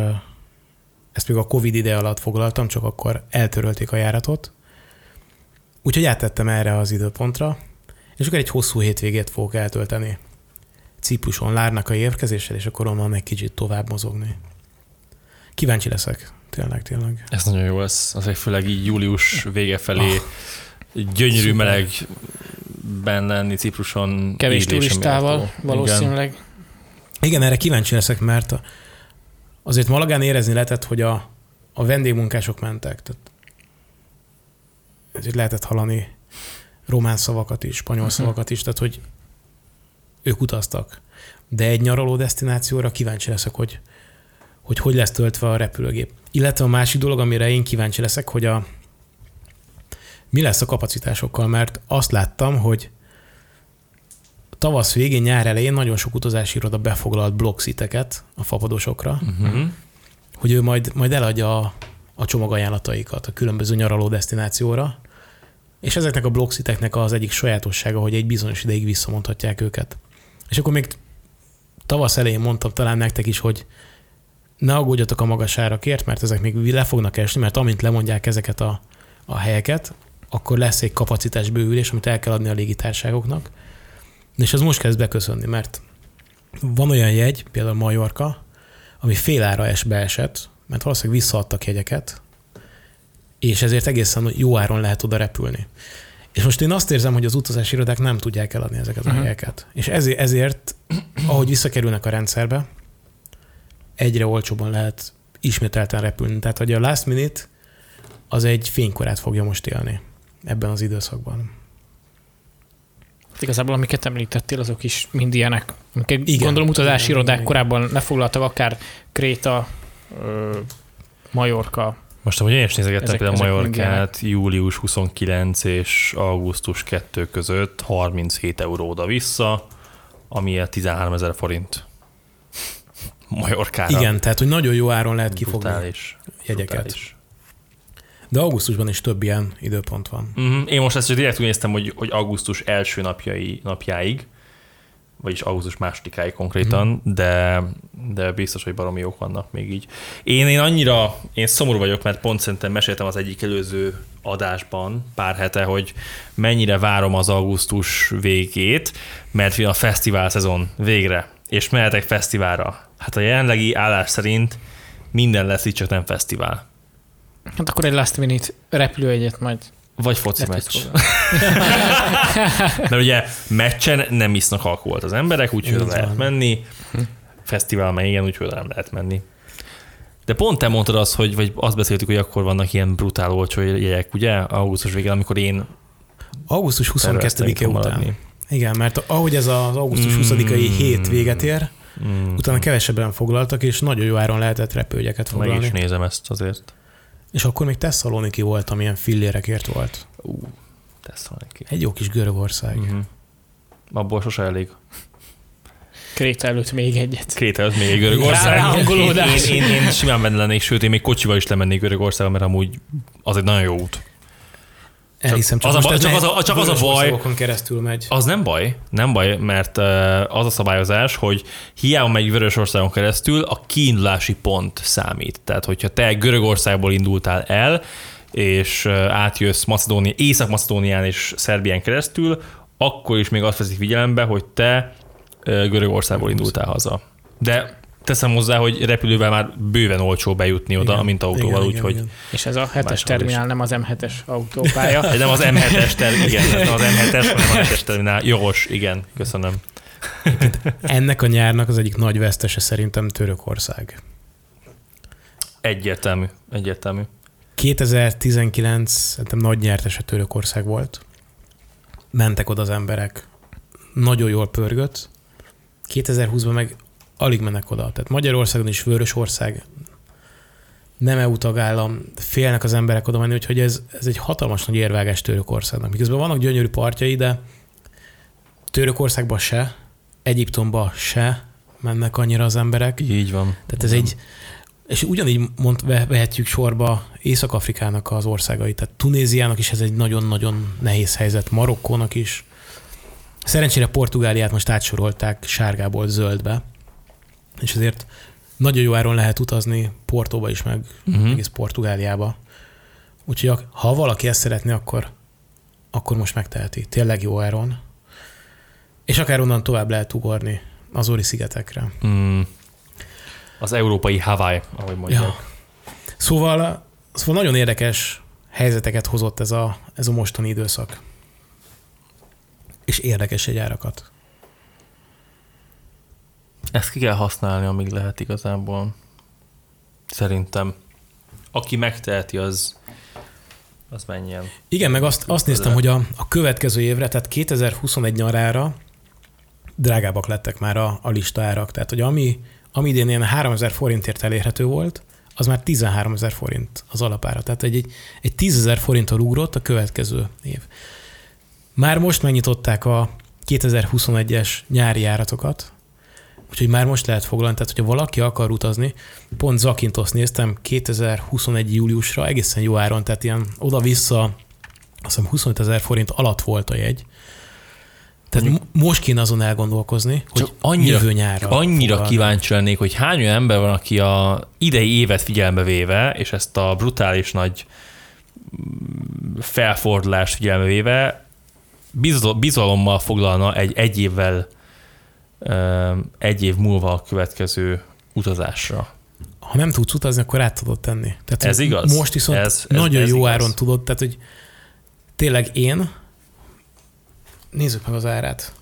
ezt még a Covid ide alatt foglaltam, csak akkor eltörölték a járatot. Úgyhogy áttettem erre az időpontra, és akkor egy hosszú hétvégét fogok eltölteni. Cipruson Lárnak a érkezéssel, és akkor onnan egy kicsit tovább mozogni. Kíváncsi leszek, tényleg, tényleg. Ez nagyon jó lesz, azért főleg így július vége felé oh, gyönyörű szuper. melegben lenni Cipruson. Kevés turistával valószínűleg. Igen. Igen, erre kíváncsi leszek, mert azért Malagán érezni lehetett, hogy a, a vendégmunkások mentek. Tehát ezért lehetett hallani román szavakat is, spanyol uh-huh. szavakat is, tehát hogy ők utaztak. De egy nyaraló destinációra kíváncsi leszek, hogy hogy, hogy lesz töltve a repülőgép. Illetve a másik dolog, amire én kíváncsi leszek, hogy a, mi lesz a kapacitásokkal, mert azt láttam, hogy tavasz végén, nyár elején nagyon sok utazási iroda befoglalt blogsziteket a fapadosokra, uh-huh. hogy ő majd, majd eladja a, a csomagajánlataikat a különböző nyaraló destinációra, és ezeknek a blogsziteknek az egyik sajátossága, hogy egy bizonyos ideig visszamondhatják őket. És akkor még tavasz elején mondtam talán nektek is, hogy ne aggódjatok a magas árakért, mert ezek még le fognak esni, mert amint lemondják ezeket a, a helyeket, akkor lesz egy kapacitás bővülés, amit el kell adni a légitárságoknak. És ez most kezd beköszönni, mert van olyan jegy, például Majorka, ami fél ára es beesett, mert valószínűleg visszaadtak jegyeket, és ezért egészen jó áron lehet oda repülni. És most én azt érzem, hogy az utazási irodák nem tudják eladni ezeket a uh-huh. helyeket. És ezért, ezért, ahogy visszakerülnek a rendszerbe, egyre olcsóban lehet ismételten repülni. Tehát, hogy a last minute az egy fénykorát fogja most élni ebben az időszakban. Hát igazából amiket említettél, azok is mind ilyenek. Amiket igen, gondolom utazási irodák igen. korábban lefoglaltak, akár Kréta, Majorka. Most, ahogy én is nézegettem például Majorkát, július 29 és augusztus 2 között 37 euró oda-vissza, ami 13 ezer forint. Majorkára. Igen, tehát hogy nagyon jó áron lehet kifogni brutális, jegyeket. Brutális. De augusztusban is több ilyen időpont van. Uh-huh. Én most ezt direkt úgy néztem, hogy, hogy augusztus első napjai, napjáig, vagyis augusztus másodikáig konkrétan, uh-huh. de, de biztos, hogy baromi jók vannak még így. Én, én annyira, én szomorú vagyok, mert pont szerintem meséltem az egyik előző adásban pár hete, hogy mennyire várom az augusztus végét, mert a fesztivál szezon végre, és mehetek fesztiválra. Hát a jelenlegi állás szerint minden lesz itt, csak nem fesztivál. Hát akkor egy last minute repülőegyet majd vagy foci meccs. Mert ugye meccsen nem isznak alkoholt az emberek, úgyhogy oda lehet menni. Fesztivál meg igen, úgyhogy nem lehet menni. De pont te mondtad azt, hogy, vagy azt beszéltük, hogy akkor vannak ilyen brutál olcsó jegyek, ugye? Augusztus végén, amikor én Augusztus 22-e után. Maradni. Igen, mert ahogy ez az augusztus 20-ai mm. hét véget ér, mm. utána kevesebben foglaltak, és nagyon jó áron lehetett repülőjegyeket foglalni. Meg is nézem ezt azért. És akkor még Tesszaloniki volt, amilyen fillérekért volt. Ú, Tesszaloniki. Egy jó kis Görögország. Uh-huh. Abból sose elég. Kréta előtt még egyet. Kréta előtt még egy Görögország. Én, én, én, én, én simán benne lennék, sőt, én még kocsival is lemennék Görögországba, mert amúgy az egy nagyon jó út. Elhiszem, csak, az a, csak, az a, csak az a baj, keresztül megy. Az nem baj, nem baj, mert az a szabályozás, hogy hiába megy Vörösországon keresztül, a kiindulási pont számít. Tehát, hogyha te Görögországból indultál el, és átjössz Macedónia, Észak-Macedónián és Szerbián keresztül, akkor is még azt veszik figyelembe, hogy te Görögországból indultál haza. De teszem hozzá, hogy repülővel már bőven olcsó bejutni oda, igen, mint autóval, úgyhogy... És ez a hetes terminál, nem az M7-es autópálya. nem az M7-es terminál, igen, ez nem az M7-es, hanem a 7-es terminál. Jogos, igen, köszönöm. Ennek a nyárnak az egyik nagy vesztese szerintem Törökország. Egyértelmű, egyértelmű. 2019 szerintem nagy nyertese Törökország volt. Mentek oda az emberek, nagyon jól pörgött. 2020-ban meg alig mennek oda. Tehát Magyarországon is Vörösország, nem EU tagállam, félnek az emberek oda menni, úgyhogy ez, ez egy hatalmas nagy érvágás Törökországnak. Miközben vannak gyönyörű partjai, de Törökországba se, Egyiptomba se mennek annyira az emberek. Így van. Tehát ez egy, és ugyanígy mond, vehetjük sorba Észak-Afrikának az országait. Tehát Tunéziának is ez egy nagyon-nagyon nehéz helyzet, Marokkónak is. Szerencsére Portugáliát most átsorolták sárgából zöldbe, és ezért nagyon jó áron lehet utazni Portóba is, meg uh-huh. egész Portugáliába. Úgyhogy ha valaki ezt szeretné, akkor, akkor most megteheti. Tényleg jó áron. És akár onnan tovább lehet ugorni az Ori szigetekre. Mm. Az európai Hawaii, ahogy mondják. Ja. Szóval, szóval nagyon érdekes helyzeteket hozott ez a, ez a mostani időszak. És érdekes egy árakat. Ezt ki kell használni, amíg lehet igazából. Szerintem. Aki megteheti, az az mennyien. Igen, meg azt, azt néztem, hogy a, a következő évre, tehát 2021 nyarára drágábbak lettek már a, a listárak. Tehát, hogy ami, ami idén ilyen 3000 forintért elérhető volt, az már 13 ezer forint az alapára. Tehát egy, egy, egy 10 ezer forinttal ugrott a következő év. Már most megnyitották a 2021-es nyári járatokat, úgyhogy már most lehet foglalni. Tehát, hogyha valaki akar utazni, pont Zakintos néztem 2021. júliusra egészen jó áron, tehát ilyen oda-vissza, azt hiszem 25 ezer forint alatt volt a jegy. Tehát m- most kéne azon elgondolkozni, hogy Csak annyira, jövő nyárra. Annyira fogalni. kíváncsi lennék, hogy hány olyan ember van, aki a idei évet figyelembe véve, és ezt a brutális nagy felfordulást figyelembe véve bizalommal foglalna egy egy évvel egy év múlva a következő utazásra. Ha nem tudsz utazni, akkor át tudod tenni. Tehát ez igaz. Most viszont ez, ez, nagyon ez jó igaz. áron tudod, tehát hogy tényleg én, nézzük meg az árát.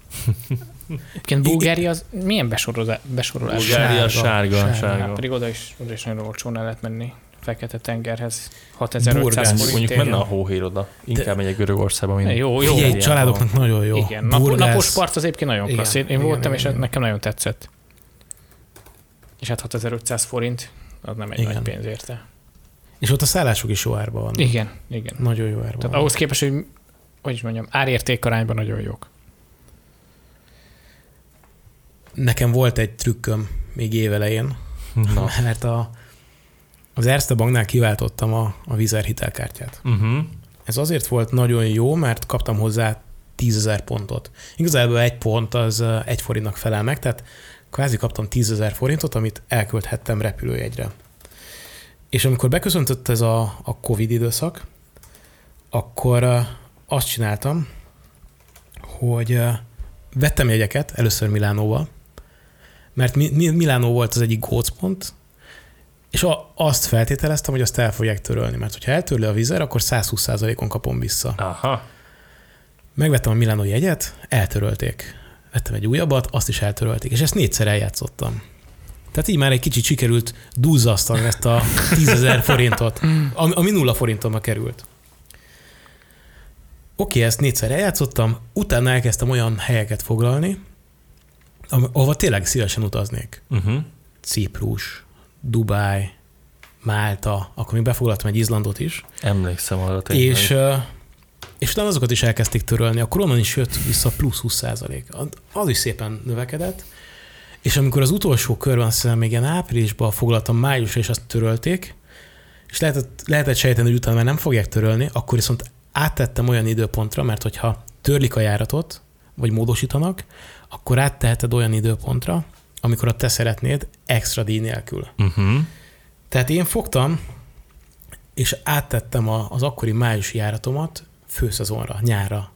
Egyébként Bulgária az milyen besorolás? besorolás? Bulgária sárga, sárga. sárga. Hát pedig oda is, oda is nagyon olcsón el lehet menni. Fekete tengerhez 6500 forint. Mondjuk menne a hóhér oda. Inkább De... megyek Görögországba, mint Jó, jó. Figyelj, családoknak nagyon jó. Igen, Nap, napos part az egyébként nagyon klassz. Én, én igen, voltam, igen, és igen. nekem nagyon tetszett. És hát 6500 forint, az nem egy igen. nagy pénz érte. És ott a szállások is jó árban vannak. Igen, igen. Nagyon jó árban Tehát van. ahhoz képest, hogy hogy is mondjam, árérték arányban nagyon jók. Nekem volt egy trükköm még évelején, Na. mert a, az Erste Banknál kiváltottam a, a Vizer hitelkártyát. Uh-huh. Ez azért volt nagyon jó, mert kaptam hozzá 10 pontot. Igazából egy pont az egy forintnak felel meg, tehát kvázi kaptam 10 forintot, amit elkölthettem repülőjegyre. És amikor beköszöntött ez a, a Covid időszak, akkor azt csináltam, hogy vettem jegyeket, először Milánóval, mert Milánó volt az egyik gócpont, és a, azt feltételeztem, hogy azt el fogják törölni, mert hogyha eltörli a vizer, akkor 120%-on kapom vissza. Aha. Megvettem a Milánó jegyet, eltörölték. Vettem egy újabbat, azt is eltörölték, és ezt négyszer eljátszottam. Tehát így már egy kicsit sikerült duzzasztani ezt a 10 forintot, ami, ami nulla forintomba került. Oké, ezt négyszer eljátszottam, utána elkezdtem olyan helyeket foglalni, ahova tényleg szívesen utaznék. Uh-huh. Ciprus, Dubáj, Málta, akkor még befoglaltam egy Izlandot is. Emlékszem arra tényleg. És, és utána azokat is elkezdték törölni, akkor onnan is jött vissza plusz 20 százalék. Az is szépen növekedett. És amikor az utolsó körben, azt hiszem még ilyen áprilisban foglaltam májusra, és azt törölték, és lehetett, lehetett sejteni, hogy utána már nem fogják törölni, akkor viszont áttettem olyan időpontra, mert hogyha törlik a járatot, vagy módosítanak, akkor átteheted olyan időpontra, amikor a te szeretnéd extra díj nélkül. Uh-huh. Tehát én fogtam, és áttettem a, az akkori májusi járatomat főszezonra, nyára.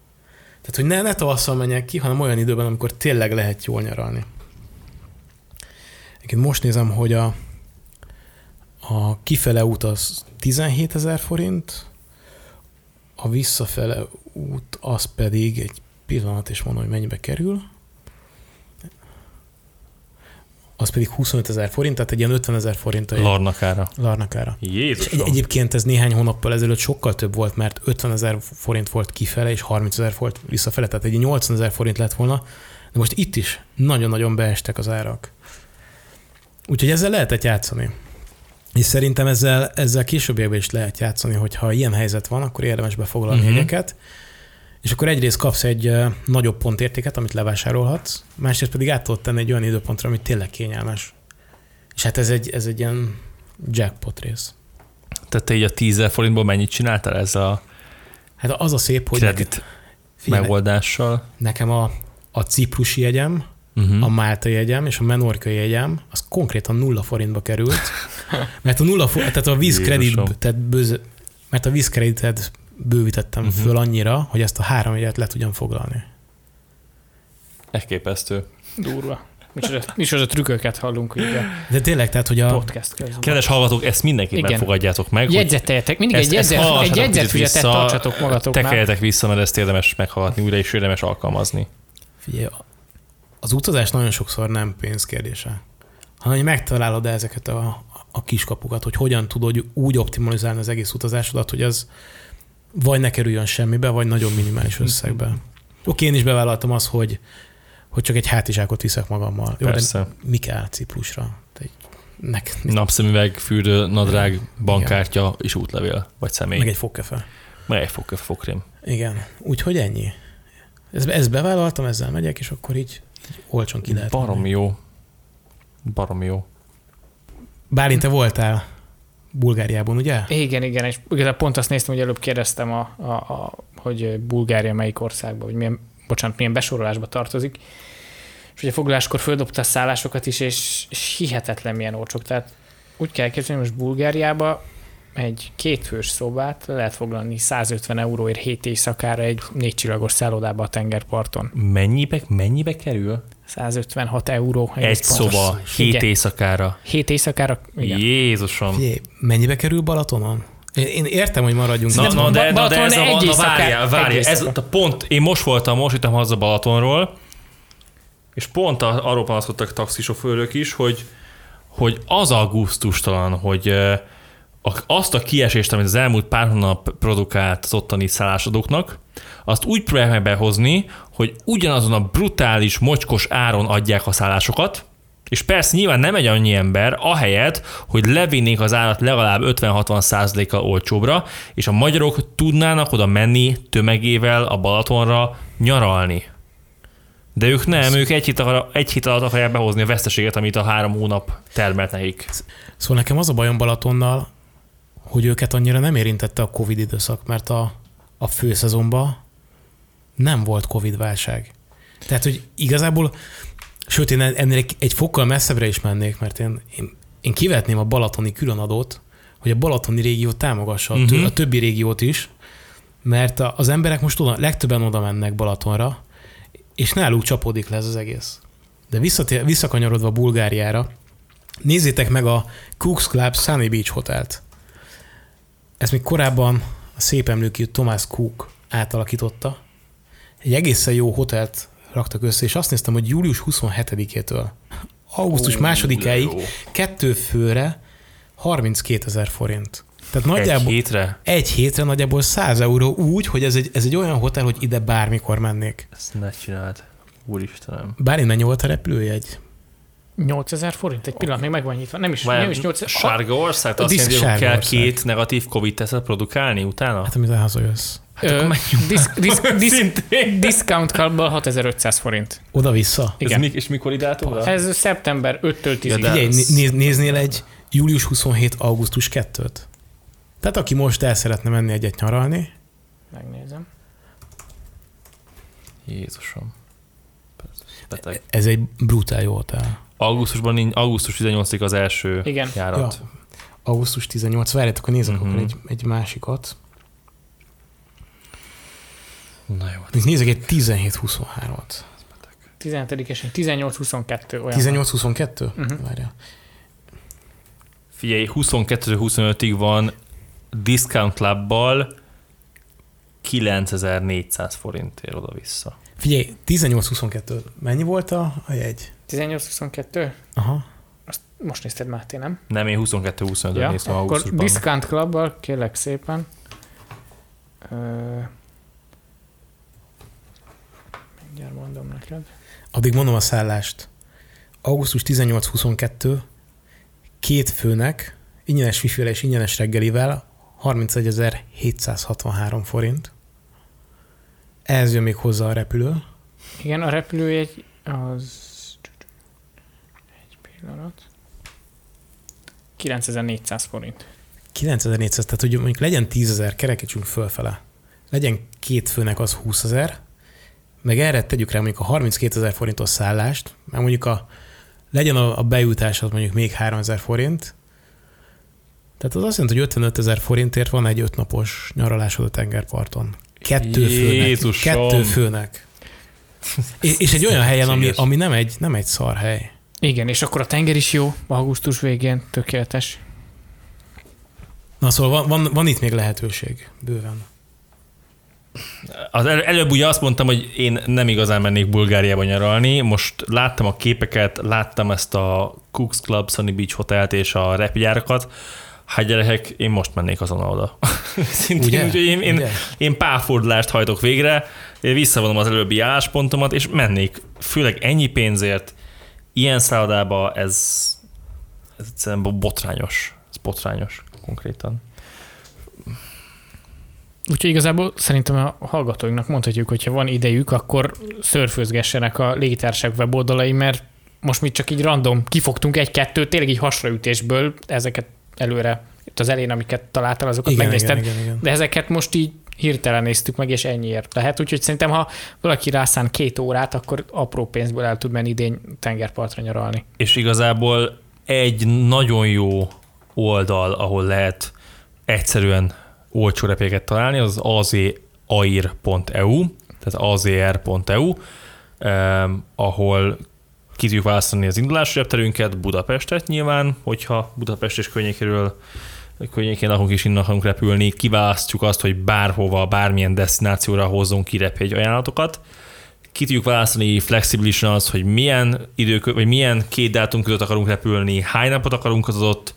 Tehát, hogy ne, ne tavasszal menjek ki, hanem olyan időben, amikor tényleg lehet jól nyaralni. Egyébként most nézem, hogy a, a kifele út az 17 ezer forint, a visszafele út az pedig egy pillanat, és mondom, hogy mennyibe kerül. Az pedig 25 ezer forint, tehát egy ilyen 50 ezer forint. Larnakára. Larnakára. Jézusom. Egy, egyébként ez néhány hónappal ezelőtt sokkal több volt, mert 50 ezer forint volt kifele, és 30 ezer volt visszafele, tehát egy 80 ezer forint lett volna. De most itt is nagyon-nagyon beestek az árak. Úgyhogy ezzel lehetett játszani. És szerintem ezzel, ezzel későbbiekben is lehet játszani, hogyha ilyen helyzet van, akkor érdemes befoglalni uh-huh. jegyeket, és akkor egyrészt kapsz egy nagyobb pontértéket, amit levásárolhatsz, másrészt pedig át tudod tenni egy olyan időpontra, amit tényleg kényelmes. És hát ez egy, ez egy ilyen jackpot rész. Tehát te így a 10 forintból mennyit csináltál ez a Hát az a szép, hogy kredit neked, megoldással? Nekem a, a ciprusi jegyem, uh-huh. a Málta jegyem és a Menorkai jegyem, az konkrétan nulla forintba került, mert a nulla forint, tehát a vízkredit, tehát bőz, mert a vízkreditet bővítettem uh-huh. föl annyira, hogy ezt a három jegyet le tudjam foglalni. Elképesztő. Durva. Mi is az a trükköket hallunk ugye. De tényleg, tehát, hogy a... Podcast közben. Kedves hallgatók, ezt mindenképpen fogadjátok meg. Jegyzeteljetek, mindig ezt, egy, jegyzet, egy jegyzetfüzetet tartsatok magatoknál. Tekerjetek vissza, mert ezt érdemes meghallgatni újra, és érdemes alkalmazni. Figyelj, az utazás nagyon sokszor nem pénz kérdése, hanem hogy megtalálod ezeket a, a kiskapukat, hogy hogyan tudod úgy optimalizálni az egész utazásodat, hogy az vagy ne kerüljön semmibe, vagy nagyon minimális összegbe. Oké, én is bevállaltam azt, hogy, hogy csak egy hátizsákot viszek magammal. Jó, Persze. de mi kell Ciprusra? Egy, nek, Napszemüveg, fürdő, nadrág, bankkártya és útlevél, vagy személy. meg egy fogkefe. Meg egy fog, fogkrém. Igen, úgyhogy ennyi. Ez, ezt bevállaltam, ezzel megyek, és akkor így, így olcsón ki lehet. Barom menni. jó. Barom jó. Bálint, te voltál Bulgáriában, ugye? Igen, igen, és igazából pont azt néztem, hogy előbb kérdeztem, a, a, a, hogy Bulgária melyik országba, vagy milyen, bocsánat, milyen besorolásba tartozik. És ugye foglaláskor földobta a szállásokat is, és, és hihetetlen milyen olcsók. Tehát úgy kell képzelni, hogy most Bulgáriába egy kétfős szobát lehet foglalni 150 euróért 7 éjszakára egy négy csillagos szállodába a tengerparton. Mennyibe, mennyibe kerül? 156 euró. Egy pontos. szoba, hét Igen. éjszakára. 7 éjszakára, igen. Jézusom. Figyelj, mennyibe kerül Balatonon? Én, értem, hogy maradjunk. Na, na, de, na, de ez a, egy na, várjál, egy várjál, ez a pont, én most voltam, most jöttem haza Balatonról, és pont a- arról panaszkodtak taxisofőrök is, hogy, hogy az augusztustalan, hogy ö, a- azt a kiesést, amit az elmúlt pár hónap produkált az ottani szállásodóknak, azt úgy próbálják meg behozni, hogy ugyanazon a brutális, mocskos áron adják a szállásokat, és persze nyilván nem egy annyi ember, ahelyett, hogy levinnék az árat legalább 50-60 százalékkal olcsóbbra, és a magyarok tudnának oda menni tömegével a Balatonra nyaralni. De ők nem, ők egy hét, akar, egy hét alatt akarják behozni a veszteséget, amit a három hónap termelt nekik. Szóval nekem az a bajom Balatonnal, hogy őket annyira nem érintette a Covid időszak, mert a, a főszezonban nem volt Covid válság. Tehát, hogy igazából, sőt, én ennél egy, fokkal messzebbre is mennék, mert én, én, én kivetném a balatoni különadót, hogy a balatoni régió támogassa uh-huh. A többi régiót is, mert az emberek most oda, legtöbben oda mennek Balatonra, és náluk csapódik le ez az egész. De visszatér, visszakanyarodva Bulgáriára, nézzétek meg a Cooks Club Sunny Beach Hotelt. Ezt még korábban a szép emlőkű Thomas Cook átalakította. Egy egészen jó hotelt raktak össze, és azt néztem, hogy július 27-től augusztus Ó, másodikáig kettő főre 32 ezer forint. Tehát Egy nagyjából hétre? egy hétre nagyjából 100 euró úgy, hogy ez egy, ez egy olyan hotel, hogy ide bármikor mennék. Ezt ne csináld. Úristenem. Bár mennyi volt a repülőjegy? 8000 forint? Egy pillanat, még meg van nyitva. Nem is, Várjál, nem is 8000. Sárga ország? Azt jelenti, hogy kell ország. két negatív Covid tesztet produkálni utána? Hát amit hazajössz. Hát akkor menjünk disz, disz, disz, discount clubból 6500 forint. Oda-vissza. Ez Igen. mi, és mikor oda? Ez szeptember 5-től 10 Ja, Figyelj, ez- néz, néznél egy július 27. augusztus 2-t? Tehát aki most el szeretne menni egyet nyaralni, Megnézem. Jézusom. Beteg. ez egy brutál jó hotel. Augusztusban, nincs- augusztus 18 az első Igen. járat. Augusztus 18, várjátok, akkor nézzek Mhm. akkor egy, egy másikat. Na jó. Még nézzek egy 17-23-at. 17 esély, 18-22 olyan. 18-22? Mhm. Várjál. Figyelj, 22-25-ig van Discount Clubbal 9400 forintért oda-vissza. Figyelj, 18-22. Mennyi volt a, a jegy? 18-22? Aha. Azt most nézted Máté, nem? Nem, én 22-25-öt Ja, néztem akkor augusztusban. Discount Clubbal, kérlek szépen. Ö... Mindjárt mondom neked. Addig mondom a szállást. Augusztus 18-22 két főnek ingyenes wifi és ingyenes reggelivel 31.763 forint. Ehhez jön még hozzá a repülő. Igen, a repülőjegy az... Egy pillanat. 9400 forint. 9400, tehát hogy mondjuk legyen 10.000, kerekítsünk fölfele. Legyen két főnek az 20.000, meg erre tegyük rá mondjuk a 32 forintos szállást, meg mondjuk a, legyen a, a bejutás az mondjuk még 3000 forint, tehát az azt jelenti, hogy 55 ezer forintért van egy ötnapos nyaralásod a tengerparton. Kettő főnek. Jézusom! Kettő főnek. És, egy olyan helyen, ami, ami nem, egy, nem egy szar hely. Igen, és akkor a tenger is jó, augusztus végén, tökéletes. Na szóval van, van, van itt még lehetőség, bőven. Az el, előbb ugye azt mondtam, hogy én nem igazán mennék Bulgáriába nyaralni. Most láttam a képeket, láttam ezt a Cooks Club Sunny Beach hotelt és a repgyárakat. Hát gyerekek, én most mennék azon oda. Szintén, Ugye? úgyhogy én, én, én párfordulást hajtok végre, én visszavonom az előbbi álláspontomat, és mennék, főleg ennyi pénzért, ilyen szállodába, ez, ez egyszerűen botrányos. Ez botrányos konkrétan. Úgyhogy igazából szerintem a hallgatóinknak mondhatjuk, hogy ha van idejük, akkor szörfőzgessenek a légitársaság weboldalai, mert most mi csak így random kifogtunk egy-kettőt, tényleg így hasraütésből ezeket előre, itt az elén, amiket találtál, azokat igen, megnézted, igen, igen, igen. de ezeket most így hirtelen néztük meg, és ennyiért lehet. Úgyhogy szerintem, ha valaki rászán két órát, akkor apró pénzből el tud menni idény tengerpartra nyaralni. És igazából egy nagyon jó oldal, ahol lehet egyszerűen olcsó repéket találni, az azair.eu, tehát azr.eu, eh, ahol ki tudjuk választani az indulási repterünket, Budapestet nyilván, hogyha Budapest és környékéről környékén lakunk is innen akarunk repülni, kiválasztjuk azt, hogy bárhova, bármilyen destinációra hozzunk ki repjegy ajánlatokat. Ki tudjuk választani flexibilisan az, hogy milyen idők, vagy milyen két dátum között akarunk repülni, hány napot akarunk az adott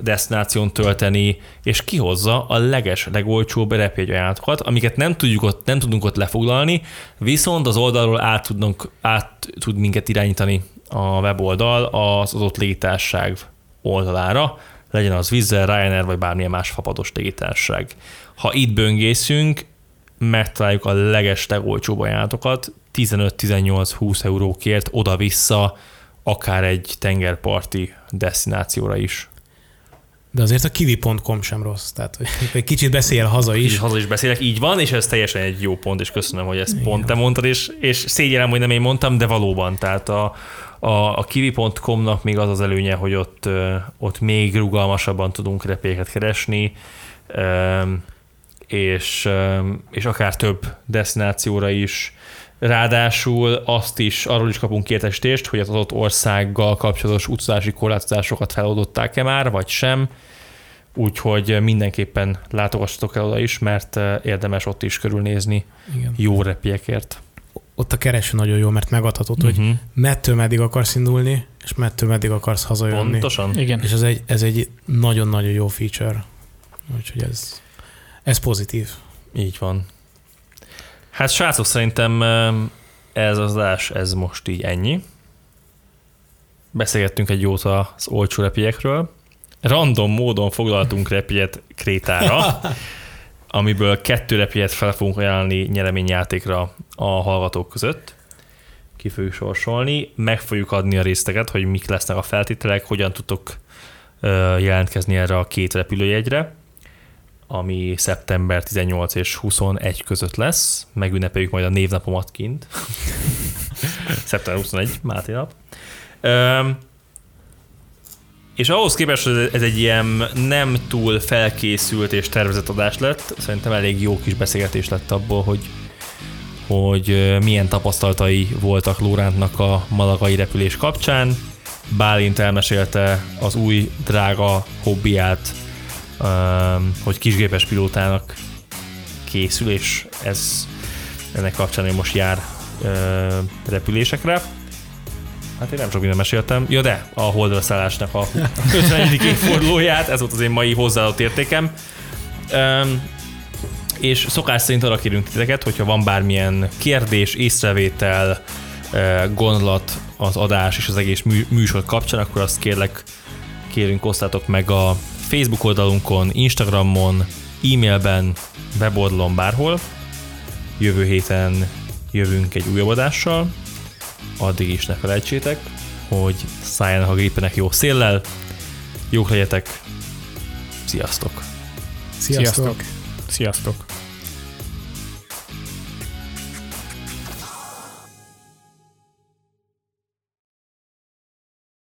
destináción tölteni, és kihozza a leges, legolcsóbb repjegyajánlatokat, amiket nem, tudjuk ott, nem tudunk ott lefoglalni, viszont az oldalról át, tudnunk, át tud minket irányítani a weboldal az adott légitárság oldalára, legyen az Wizz Ryanair vagy bármilyen más fapados légitárság. Ha itt böngészünk, megtaláljuk a leges legolcsóbb ajánlatokat, 15-18-20 eurókért oda-vissza, akár egy tengerparti destinációra is. De azért a kiwi.com sem rossz, tehát hogy egy kicsit beszél haza is. Haza is beszélek, így van, és ez teljesen egy jó pont, és köszönöm, hogy ezt Igen. pont te mondtad, és, és szégyellem, hogy nem én mondtam, de valóban, tehát a, a, a kiwi.com-nak még az az előnye, hogy ott, ott még rugalmasabban tudunk repéket keresni, és, és akár több destinációra is, Ráadásul azt is, arról is kapunk értesítést, hogy az adott országgal kapcsolatos utazási korlátozásokat feloldották-e már, vagy sem. Úgyhogy mindenképpen látogassatok el oda is, mert eh, érdemes ott is körülnézni Igen. jó repiekért. Ott a kereső nagyon jó, mert megadhatod, uh-huh. hogy mhm. mettől meddig akarsz indulni, és mettől meddig akarsz hazajönni. Pontosan. Igen. És ez egy, ez egy nagyon-nagyon jó feature. Úgyhogy ez, ez pozitív. Így van. Hát srácok, szerintem ez az adás, ez most így ennyi. Beszélgettünk egy jót az olcsó repjegyekről. Random módon foglaltunk repjegyet Krétára, amiből kettő repjegyet fel fogunk ajánlani nyereményjátékra a hallgatók között. Ki fogjuk sorsolni, meg fogjuk adni a részteket, hogy mik lesznek a feltételek, hogyan tudtok jelentkezni erre a két repülőjegyre ami szeptember 18 és 21 között lesz. Megünnepeljük majd a névnapomat kint. szeptember 21, Máté nap. Üm, és ahhoz képest, hogy ez egy ilyen nem túl felkészült és tervezett adás lett, szerintem elég jó kis beszélgetés lett abból, hogy, hogy milyen tapasztalatai voltak Lórántnak a malagai repülés kapcsán. Bálint elmesélte az új drága hobbiát, hogy kisgépes pilótának készül, és ez ennek kapcsán hogy most jár repülésekre. Hát én nem sok minden meséltem. Ja, de a holdra szállásnak a 51. évfordulóját, ez volt az én mai hozzáadott értékem. Um, és szokás szerint arra kérünk titeket, hogyha van bármilyen kérdés, észrevétel, gondolat az adás és az egész műsor kapcsán, akkor azt kérlek, kérünk osztátok meg a Facebook oldalunkon, Instagramon, e-mailben, weboldalon, bárhol. Jövő héten jövünk egy újabb adással. Addig is ne felejtsétek, hogy szálljanak a gripenek jó széllel. Jók legyetek. Sziasztok! Sziasztok! Sziasztok!